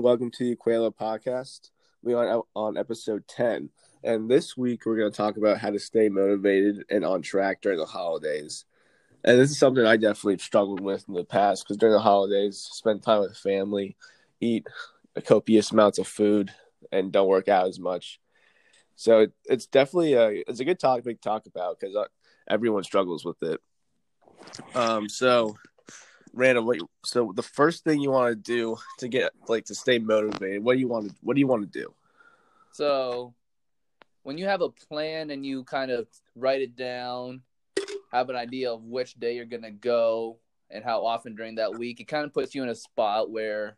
Welcome to the Quail podcast. We are on episode 10. And this week, we're going to talk about how to stay motivated and on track during the holidays. And this is something I definitely struggled with in the past because during the holidays, spend time with family, eat copious amounts of food, and don't work out as much. So it, it's definitely a it's a good topic to talk about because uh, everyone struggles with it. Um, so Random, what, so the first thing you want to do to get like to stay motivated, what do you want to what do you want to do? So when you have a plan and you kind of write it down, have an idea of which day you're gonna go and how often during that week, it kind of puts you in a spot where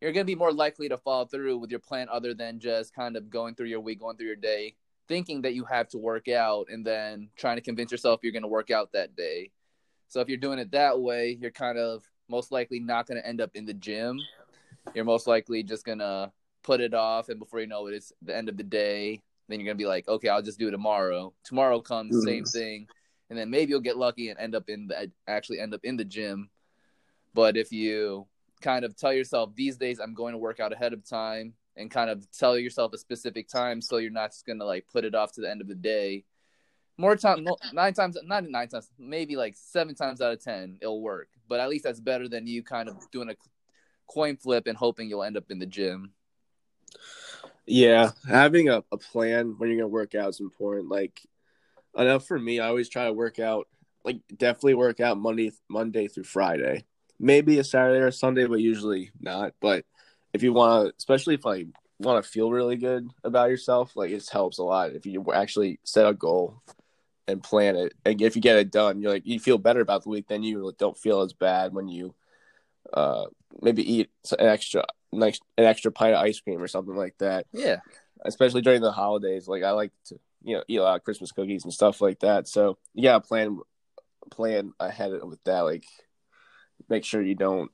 you're gonna be more likely to follow through with your plan other than just kind of going through your week, going through your day, thinking that you have to work out and then trying to convince yourself you're gonna work out that day. So if you're doing it that way, you're kind of most likely not going to end up in the gym. You're most likely just going to put it off. And before you know it, it's the end of the day. Then you're going to be like, okay, I'll just do it tomorrow. Tomorrow comes, mm-hmm. same thing. And then maybe you'll get lucky and end up in the, actually end up in the gym. But if you kind of tell yourself these days I'm going to work out ahead of time and kind of tell yourself a specific time so you're not just going to like put it off to the end of the day more time nine times not nine times maybe like seven times out of ten it'll work. But at least that's better than you kind of doing a coin flip and hoping you'll end up in the gym. Yeah having a, a plan when you're gonna work out is important. Like i know for me i always try to work out like definitely work out monday monday through friday. Maybe a saturday or sunday but usually not. But if you want to especially if like want to feel really good about yourself like it helps a lot if you actually set a goal and plan it. And if you get it done, you're like you feel better about the week. Then you don't feel as bad when you uh, maybe eat an extra an extra pint of ice cream or something like that. Yeah, especially during the holidays. Like I like to you know eat a lot of Christmas cookies and stuff like that. So you gotta plan plan ahead with that. Like make sure you don't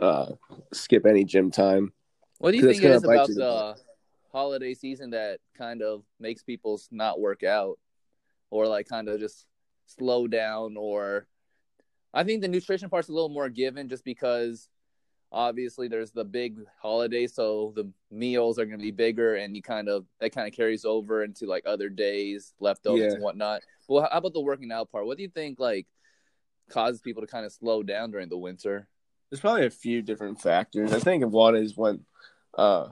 uh, skip any gym time. What do you think it is about the holiday season that kind of makes people not work out? Or like kind of just slow down or I think the nutrition part's a little more given just because obviously there's the big holiday so the meals are going to be bigger and you kind of that kind of carries over into like other days leftovers yeah. and whatnot. Well how about the working out part? What do you think like causes people to kind of slow down during the winter? There's probably a few different factors. I think one is when uh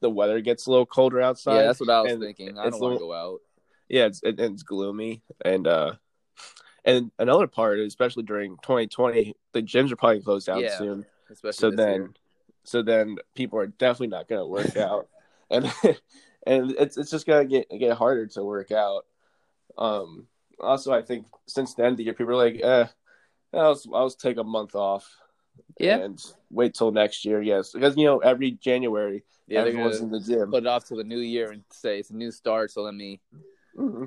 the weather gets a little colder outside yeah that's what i was thinking. I don't want to go out yeah, it's it, it's gloomy and uh and another part, especially during 2020, the gyms are probably closed down yeah, soon. so then, year. so then people are definitely not going to work out, and and it's it's just gonna get get harder to work out. Um, also, I think since the end of the year, people are like, eh, I'll I'll take a month off, yeah, and wait till next year. Yes, because you know every January, yeah, everyone's in the gym. Put it off to the new year and say it's a new start. So let me Mm-hmm.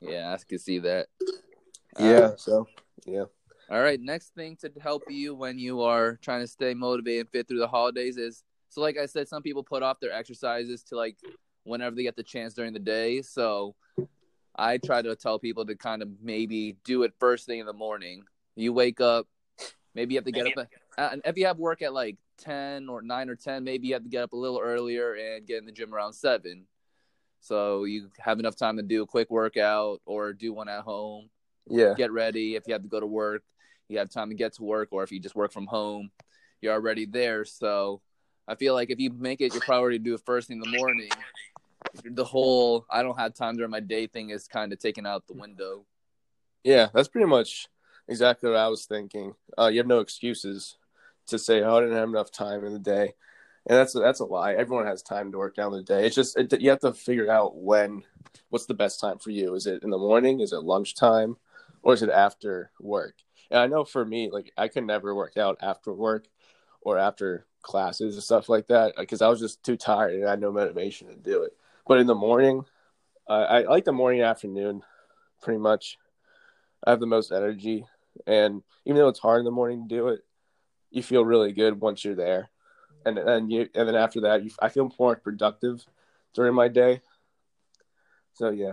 Yeah, I can see that. Yeah. Uh, so yeah. All right. Next thing to help you when you are trying to stay motivated and fit through the holidays is so, like I said, some people put off their exercises to like whenever they get the chance during the day. So I try to tell people to kind of maybe do it first thing in the morning. You wake up, maybe you have to get up. and if you have work at like 10 or 9 or 10, maybe you have to get up a little earlier and get in the gym around 7 so you have enough time to do a quick workout or do one at home. Yeah. Get ready. If you have to go to work, you have time to get to work, or if you just work from home, you're already there. So I feel like if you make it your priority to do it first thing in the morning, the whole I don't have time during my day thing is kind of taken out the window. Yeah, that's pretty much exactly what I was thinking. Uh, you have no excuses to say, "Oh, I didn't have enough time in the day." And that's that's a lie. Everyone has time to work down the day. It's just it, you have to figure out when what's the best time for you. Is it in the morning? Is it lunchtime, or is it after work? And I know for me, like I could never work out after work or after classes and stuff like that because I was just too tired and I had no motivation to do it. But in the morning, uh, I like the morning afternoon, pretty much. I have the most energy, and even though it's hard in the morning to do it, you feel really good once you're there and then you and then after that, you, I feel more productive during my day. So yeah.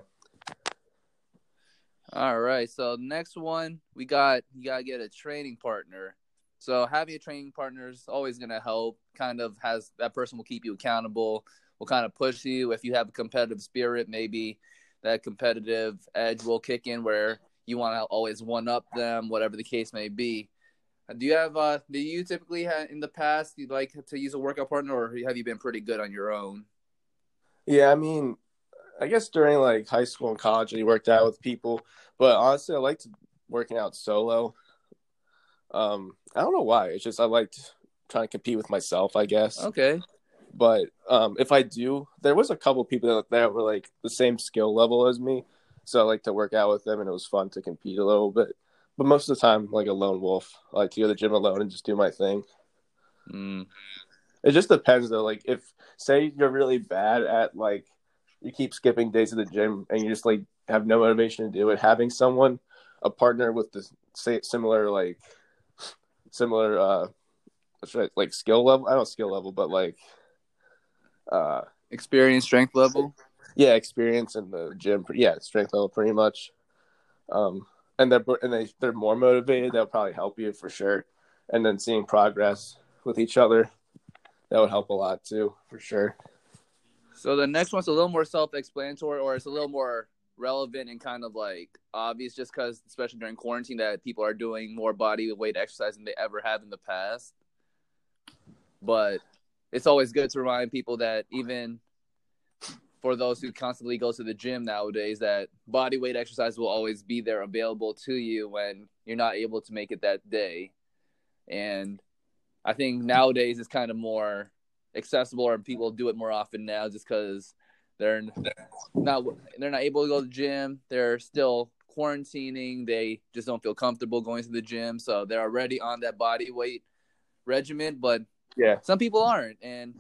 All right. So next one, we got you gotta get a training partner. So having a training partner is always to help. Kind of has that person will keep you accountable, will kind of push you. If you have a competitive spirit, maybe that competitive edge will kick in where you want to always one up them, whatever the case may be. Do you have uh do you typically have in the past you like to use a workout partner or have you been pretty good on your own? Yeah, I mean, I guess during like high school and college, you worked out with people, but honestly, I liked working out solo. Um, I don't know why. It's just I liked trying to compete with myself, I guess. Okay. But um, if I do, there was a couple people that, that were like the same skill level as me, so I like to work out with them, and it was fun to compete a little bit. But most of the time, like a lone wolf, I like to go to the gym alone and just do my thing. Mm. It just depends though. Like if say you're really bad at like you keep skipping days at the gym and you just like have no motivation to do it, having someone a partner with the say similar like similar uh I, like skill level. I don't know skill level, but like uh experience strength level. Yeah, experience in the gym. Yeah, strength level pretty much. Um, and they're and they they're more motivated. They'll probably help you for sure. And then seeing progress with each other, that would help a lot too, for sure. So the next one's a little more self-explanatory, or it's a little more relevant and kind of like obvious, just because, especially during quarantine, that people are doing more body weight exercise than they ever have in the past. But it's always good to remind people that even for those who constantly go to the gym nowadays that body weight exercise will always be there available to you when you're not able to make it that day. And i think nowadays it's kind of more accessible or people do it more often now just because they're not they're not able to go to the gym. They're still quarantining. They just don't feel comfortable going to the gym. So they're already on that body weight regimen but yeah. some people aren't. And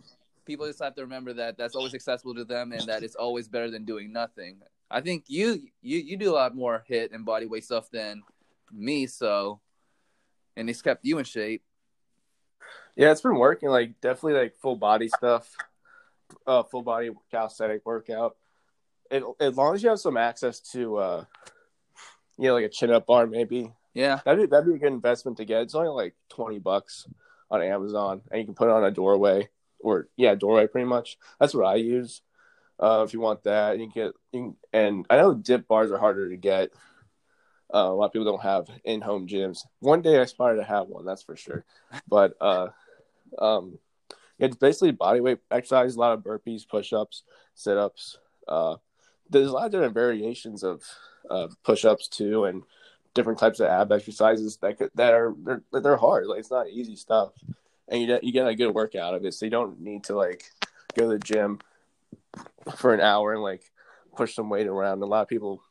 people just have to remember that that's always accessible to them and that it's always better than doing nothing. I think you you you do a lot more HIIT and body weight stuff than me, so and it's kept you in shape. Yeah, it's been working. Like definitely like full body stuff, uh, full body calisthenic workout. It, as long as you have some access to, uh, you know, like a chin up bar, maybe. Yeah, that'd be, that'd be a good investment to get. It's only like twenty bucks on Amazon, and you can put it on a doorway or yeah, doorway pretty much. That's what I use. Uh, if you want that, you can get you can, and I know dip bars are harder to get. Uh, a lot of people don't have in-home gyms. One day I aspire to have one, that's for sure. But uh, um, it's basically body weight exercise, a lot of burpees, push-ups, sit-ups. Uh, there's a lot of different variations of uh, push-ups too, and different types of ab exercises that could, that are they're, they're hard. Like it's not easy stuff and you you get a good workout out of it. So you don't need to like go to the gym for an hour and like push some weight around. A lot of people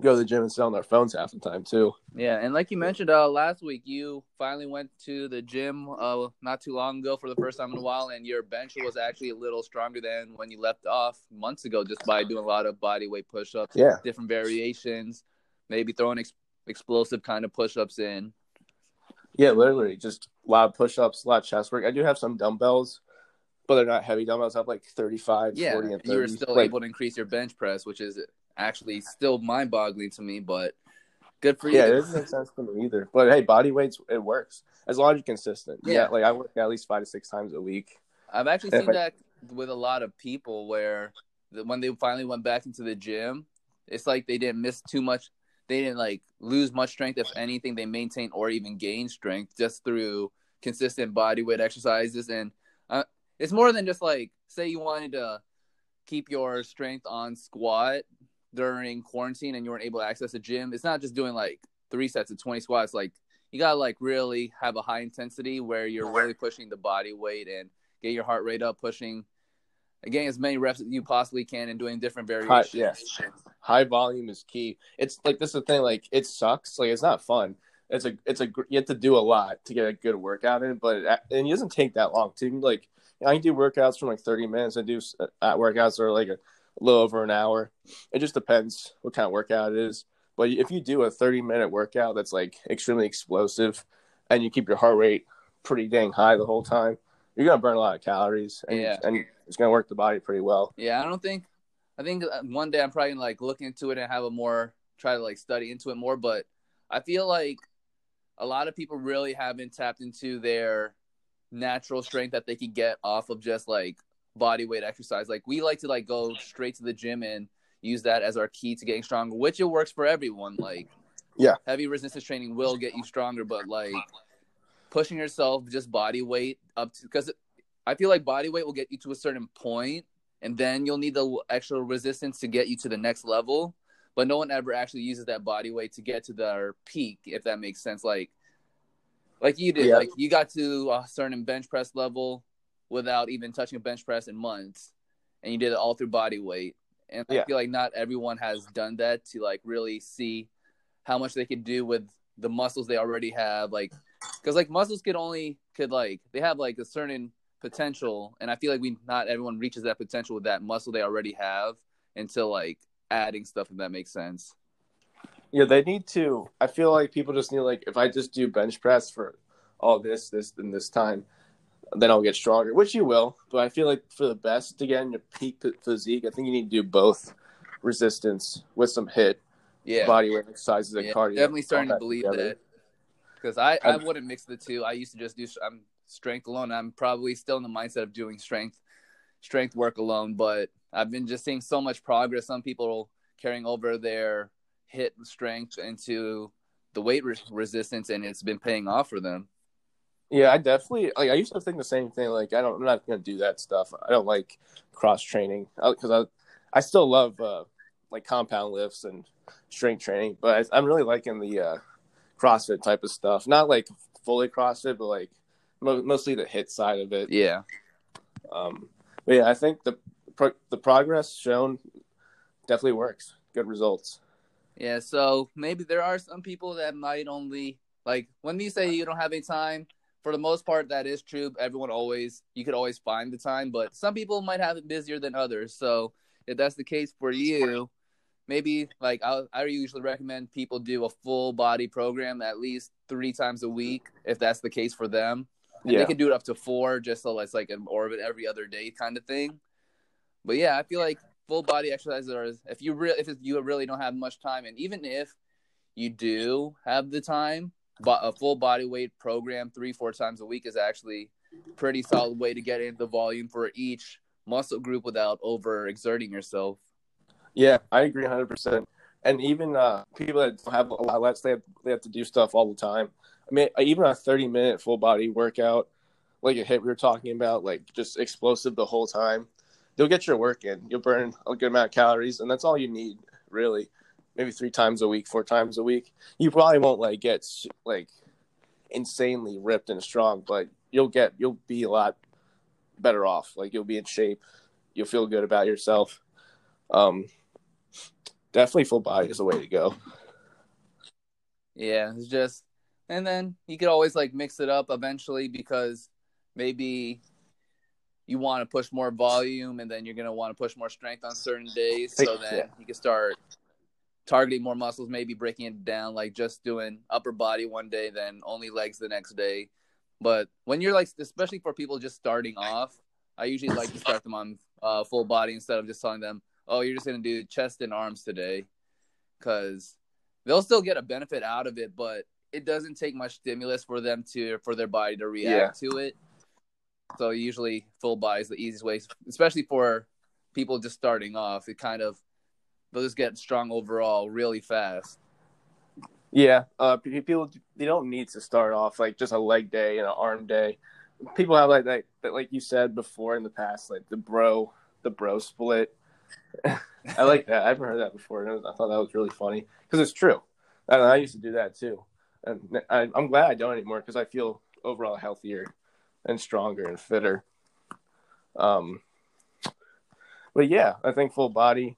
go to the gym and sit on their phones half the time too. Yeah, and like you mentioned uh, last week, you finally went to the gym uh, not too long ago for the first time in a while, and your bench was actually a little stronger than when you left off months ago, just by doing a lot of body weight push-ups, yeah, different variations, maybe throwing ex- explosive kind of push-ups in. Yeah, literally, just a lot of push-ups, a lot of chest work. I do have some dumbbells, but they're not heavy dumbbells. I have like 35, yeah, 40, and 30. You were still like, able to increase your bench press, which is actually still mind-boggling to me, but good for you. Yeah, it doesn't make sense to me either. But hey, body weights, it works as long as you're consistent. Yeah, yeah like I work at least five to six times a week. I've actually seen I, that with a lot of people where when they finally went back into the gym, it's like they didn't miss too much they didn't like lose much strength. If anything, they maintained or even gained strength just through consistent body weight exercises. And uh, it's more than just like say you wanted to keep your strength on squat during quarantine and you weren't able to access a gym. It's not just doing like three sets of 20 squats. Like you gotta like really have a high intensity where you're really pushing the body weight and get your heart rate up, pushing getting as many reps as you possibly can and doing different variations. High, yes, high volume is key. It's like this is the thing. Like it sucks. Like it's not fun. It's a it's a you have to do a lot to get a good workout in, but it, and it doesn't take that long too. Like I can do workouts from like thirty minutes. I do uh, at workouts that are like a, a little over an hour. It just depends what kind of workout it is. But if you do a thirty minute workout that's like extremely explosive, and you keep your heart rate pretty dang high the whole time, you're gonna burn a lot of calories. And, yeah, and it's gonna work the body pretty well. Yeah, I don't think. I think uh, one day I'm probably gonna like look into it and have a more try to like study into it more. But I feel like a lot of people really haven't tapped into their natural strength that they can get off of just like body weight exercise. Like we like to like go straight to the gym and use that as our key to getting stronger, which it works for everyone. Like Yeah. heavy resistance training will get you stronger, but like pushing yourself just body weight up to because I feel like body weight will get you to a certain point, and then you'll need the extra resistance to get you to the next level. But no one ever actually uses that body weight to get to their peak, if that makes sense. Like, like you did, Yeah. like you got to a certain bench press level without even touching a bench press in months, and you did it all through body weight. And I feel like not everyone has done that to like really see how much they can do with the muscles they already have. Like, because like muscles could only could like they have like a certain potential, and I feel like we not everyone reaches that potential with that muscle they already have until like adding stuff. If that makes sense. Yeah, they need to. I feel like people just need like if I just do bench press for all this, this, and this time, then I'll get stronger, which you will. But I feel like for the best to get in your peak physique, I think you need to do both resistance with some HIIT, Yeah, body weight exercises, and Yeah, cardio. definitely starting to believe together. that because I I wouldn't mix the two. I used to just do I'm strength alone. I'm probably still in the mindset of doing strength strength work alone, but I've been just seeing so much progress. Some people carrying over their HIIT strength into the weight re- resistance, and it's been paying off for them. Yeah, I definitely like. I used to think the same thing. Like, I don't, I'm not gonna do that stuff. I don't like cross training because I, I still love uh, like compound lifts and strength training, but I, I'm really liking the uh, CrossFit type of stuff. Not like fully CrossFit, but like mostly the HIIT side of it. Yeah, Um, but yeah, I think the pro- the progress shown definitely works. Good results. yeah. So maybe there are some people that might only like when you say you don't have any time. For the most part, that is true. Everyone always you could always find the time, but some people might have it busier than others. So if that's the case for you, maybe like I, I usually recommend people do a full body program at least three times a week if that's the case for them. And Yeah, they can do it up to four, just so it's like an orbit every other day kind of thing. But yeah, I feel like full body exercises are if you really if you really don't have much time, and even if you do have the time, but a full body weight program three four times a week is actually pretty solid way to get in the volume for each muscle group without over exerting yourself. Yeah, I agree 100%. And even uh, people that have a lot less, they have, they have to do stuff all the time. Mean, even a 30 minute full body workout, like a HIIT we were talking about, like just explosive the whole time, you'll get your work in. You'll burn a good amount of calories, and that's all you need, really. Maybe three times a week, four times a week. You probably won't like get like insanely ripped and strong, but you'll get you'll be a lot better off. Like you'll be in shape. You'll feel good about yourself. Um, definitely full body is the way to go. Yeah, it's just, and then you could always like mix it up eventually because maybe you want to push more volume and then you're going to want to push more strength on certain days. So then Yeah. you can start targeting more muscles, maybe breaking it down, like just doing upper body one day, then only legs the next day. But when you're like, especially for people just starting off, I usually like to start them on uh, full body instead of just telling them, oh, you're just going to do chest and arms today. Because they'll still get a benefit out of it, but it doesn't take much stimulus for them to for their body to react to it. So usually full body is the easiest way, especially for people just starting off. It kind of they'll just get strong overall really fast. Yeah, uh, people they don't need to start off like just a leg day and an arm day. People have like that, that, like you said before in the past, like the bro, the bro split. I like that. I haven't heard that before. I thought that was really funny because it's true. I, I used to do that too, and I, I'm glad I don't anymore because I feel overall healthier and stronger and fitter. Um, but yeah, I think full body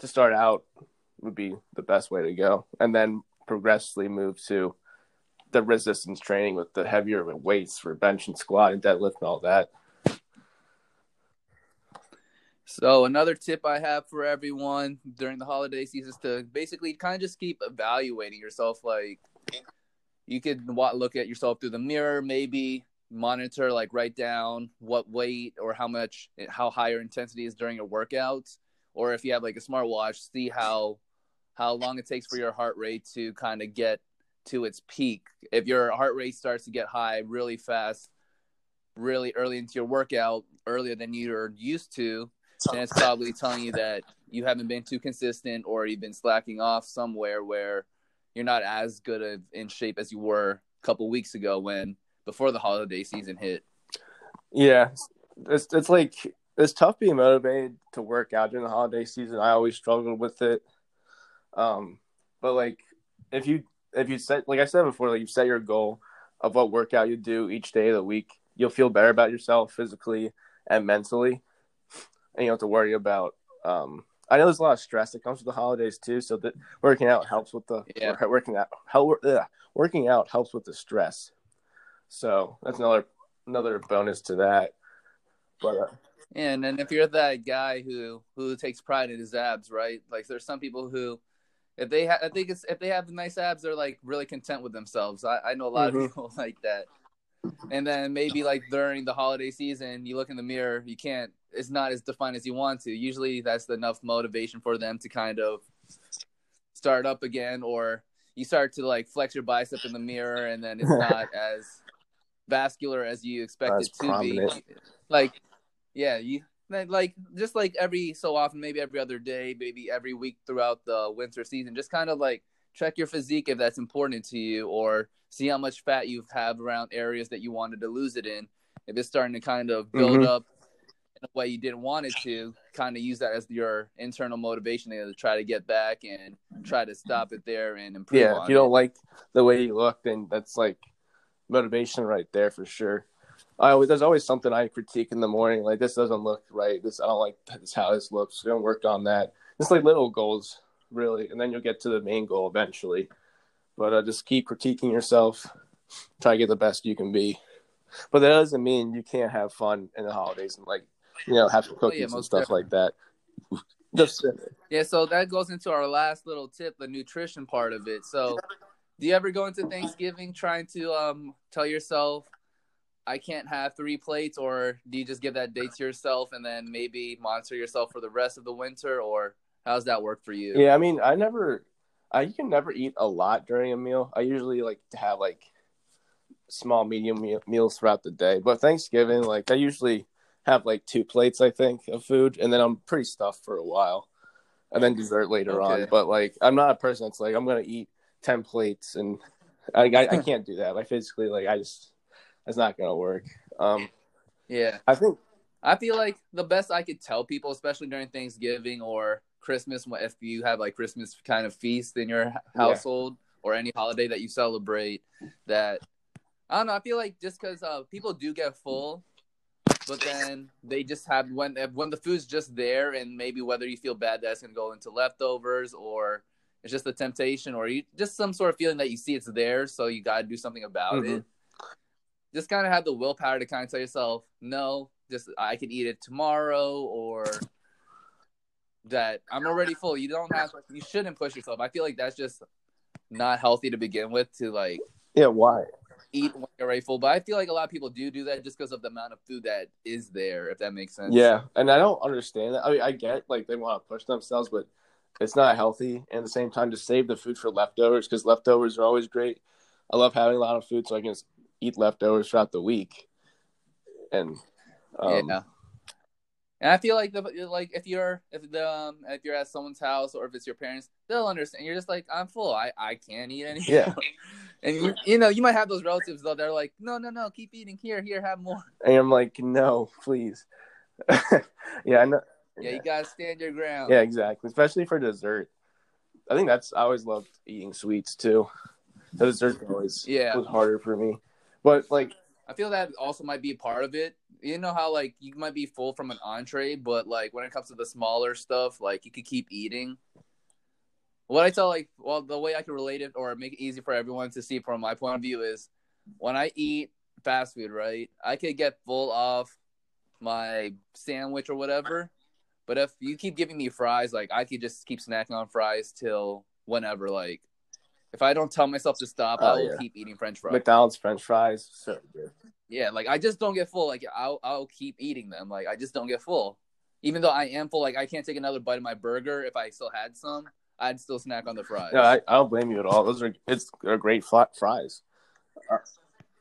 to start out would be the best way to go, and then progressively move to the resistance training with the heavier weights for bench and squat and deadlift and all that. So another tip I have for everyone during the holiday season is to basically kind of just keep evaluating yourself. Like you could look at yourself through the mirror, maybe monitor, like write down what weight or how much, how high your intensity is during your workouts, or if you have like a smartwatch, see how how long it takes for your heart rate to kind of get to its peak. If your heart rate starts to get high really fast, really early into your workout, earlier than you're used to, then it's probably telling you that you haven't been too consistent or you've been slacking off somewhere where you're not as good of in shape as you were a couple weeks ago when before the holiday season hit. Yeah, it's it's like it's tough being motivated to work out during the holiday season. I always struggled with it. Um, but like if you if you set like I said before, like you set your goal of what workout you do each day of the week, you'll feel better about yourself physically and mentally, and you don't have to worry about. Um, I know there's a lot of stress that comes with the holidays too, so that working out helps with the Yeah. working out how ugh, working out helps with the stress. So that's another another bonus to that. But uh, And then if you're that guy who who takes pride in his abs, right? Like there's some people who if they ha- I think it's if they have nice abs, they're like really content with themselves. I, I know a lot Mhm. of people like that. And then maybe like during the holiday season, you look in the mirror, you can't. It's not as defined as you want to. Usually, that's enough motivation for them to kind of start up again, or you start to like flex your bicep in the mirror, and then it's not as vascular as you expect it to prominent. be. Like, yeah, you like just like every so often, maybe every other day, maybe every week throughout the winter season, just kind of like check your physique if that's important to you, or see how much fat you have around areas that you wanted to lose it in. If it's starting to kind of build Mhm. up in a way you didn't want it to, kind of use that as your internal motivation to try to get back and try to stop it there and improve. yeah, if you don't it. like the way you look, then that's like motivation right there for sure. I always there's always something I critique in the morning, like this doesn't look right. This I don't like this how this looks. We don't work on that. It's like little goals, really, and then you'll get to the main goal eventually. But uh, just keep critiquing yourself. Try to get the best you can be. But that doesn't mean you can't have fun in the holidays and like you know have Oh, yeah, and stuff like that. Just Yeah, so that goes into our last little tip, the nutrition part of it. So, do you ever go into Thanksgiving trying to um tell yourself I can't have three plates or do you just give that date to yourself and then maybe monitor yourself for the rest of the winter or how's that work for you? Yeah, I mean, I never, I you can never eat a lot during a meal. I usually like to have like small, medium meals throughout the day. But Thanksgiving, like I usually have like two plates, I think, of food, and then I'm pretty stuffed for a while, and then dessert later Okay. on. But like, I'm not a person that's like I'm gonna eat ten plates, and I, I, I can't do that. Like physically, like I just, it's not gonna work. Um, Yeah. I think I feel like the best I could tell people, especially during Thanksgiving or Christmas, if you have like Christmas kind of feast in your household or any holiday that you celebrate, that I don't know. I feel like just because uh, people do get full, but then they just have when when the food's just there, and maybe whether you feel bad that's gonna go into leftovers or it's just a temptation or you just some sort of feeling that you see it's there, so you gotta do something about Mhm. it just kind of have the willpower to kind of tell yourself, no, just I can eat it tomorrow, or that I'm already full. You don't have, you shouldn't push yourself. I feel like that's just not healthy to begin with to like yeah. Why? Eat when you're already full. But I feel like a lot of people do do that just because of the amount of food that is there. If that makes sense. Yeah, and I don't understand that. I mean, I get like they want to push themselves, but it's not healthy. And at the same time, to save the food for leftovers because leftovers are always great. I love having a lot of food, so I can just eat leftovers throughout the week. And um, yeah. And I feel like the like if you're if the um, if you're at someone's house or if it's your parents, they'll understand. You're just like I'm full. I I can't eat anything. Yeah. And you, you know you might have those relatives though. They're like, no no no, keep eating. Here here, have more. and I'm like, no, please. yeah, I know. Yeah, you gotta stand your ground. Yeah, exactly. Especially for dessert. I think that's I always loved eating sweets too. The dessert always Yeah. was harder for me. But like I feel that also might be a part of it. You know how like you might be full from an entree, but like when it comes to the smaller stuff, like you could keep eating. What I tell like, well, the way I can relate it or make it easy for everyone to see from my point of view is when I eat fast food, right? I could get full off my sandwich or whatever, but if you keep giving me fries, like I could just keep snacking on fries till whenever. Like if I don't tell myself to stop, Oh, I will yeah. keep eating French fries. McDonald's French fries. Yeah, like I just don't get full. Like I'll I'll keep eating them. Like I just don't get full. Even though I am full, like I can't take another bite of my burger if I still had some. I'd still snack on the fries. No, I, I don't blame you at all. Those are it's they're great flat fries.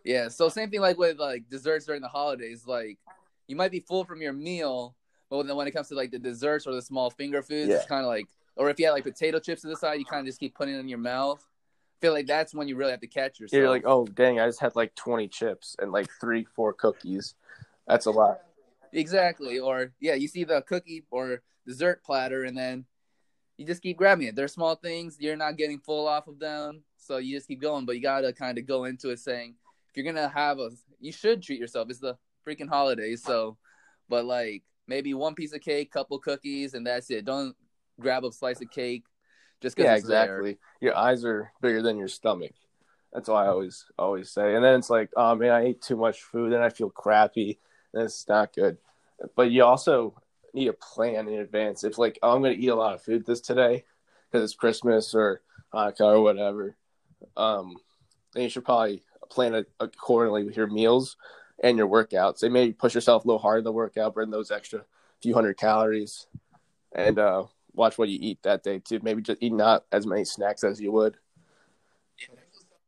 Yeah, so same thing like with like desserts during the holidays. Like you might be full from your meal, but then when it comes to like the desserts or the small finger foods, Yeah. it's kind of like, or if you had like potato chips to the side, you kind of just keep putting it in your mouth. Feel like that's when you really have to catch yourself. You're like, oh dang, I just had like 20 chips and like three, four cookies. That's a lot. exactly, or yeah, you see the cookie or dessert platter, and then you just keep grabbing it. They're small things. You're not getting full off of them, so you just keep going. But you gotta kind of go into it saying, if you're gonna have a, you should treat yourself. It's the freaking holidays, so, but like maybe one piece of cake, couple cookies, and that's it. Don't grab a slice of cake just because Yeah, it's there. exactly. Your eyes are bigger than your stomach. That's what I always always say. And then it's like, oh man, I ate too much food, and I feel crappy. And it's not good. But you also need a plan in advance. If like, oh, I'm going to eat a lot of food this today because it's Christmas or Hanukkah or whatever, um, then you should probably plan it accordingly with your meals and your workouts. So maybe push yourself a little harder in the workout, burn those extra few hundred calories, and uh, watch what you eat that day too. Maybe just eat not as many snacks as you would.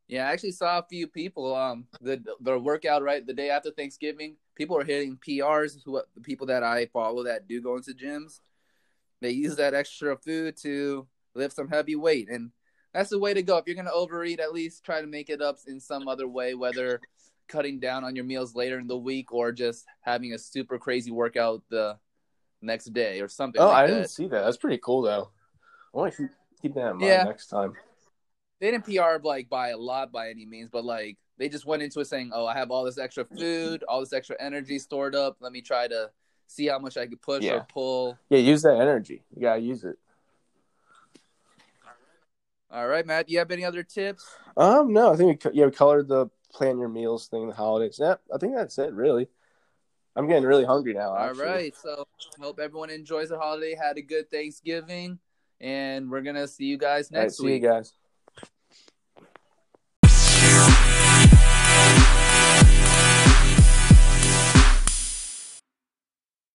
Yeah, I actually saw a few people um the the workout right the day after Thanksgiving. People are hitting PRs. Who the people that I follow that do go into gyms, they use that extra food to lift some heavy weight, and that's the way to go. If you're gonna overeat, at least try to make it up in some other way, whether cutting down on your meals later in the week or just having a super crazy workout the next day or something. Oh, like I that. didn't see that. That's pretty cool though. I want to keep, that in mind Yeah. next time. they didn't PR like by a lot by any means, but like they just went into it saying, "Oh, I have all this extra food, all this extra energy stored up. Let me try to see how much I could push Yeah. or pull." Yeah, use that energy. You gotta use it. All right, Matt. Do you have any other tips? Um, no, I think we yeah we colored the plan your meals thing, the holidays. Yeah, I think that's it. Really, I'm getting really hungry now. All actually. right. So hope everyone enjoys the holiday, had a good Thanksgiving, and we're gonna see you guys All right, next see you week. guys.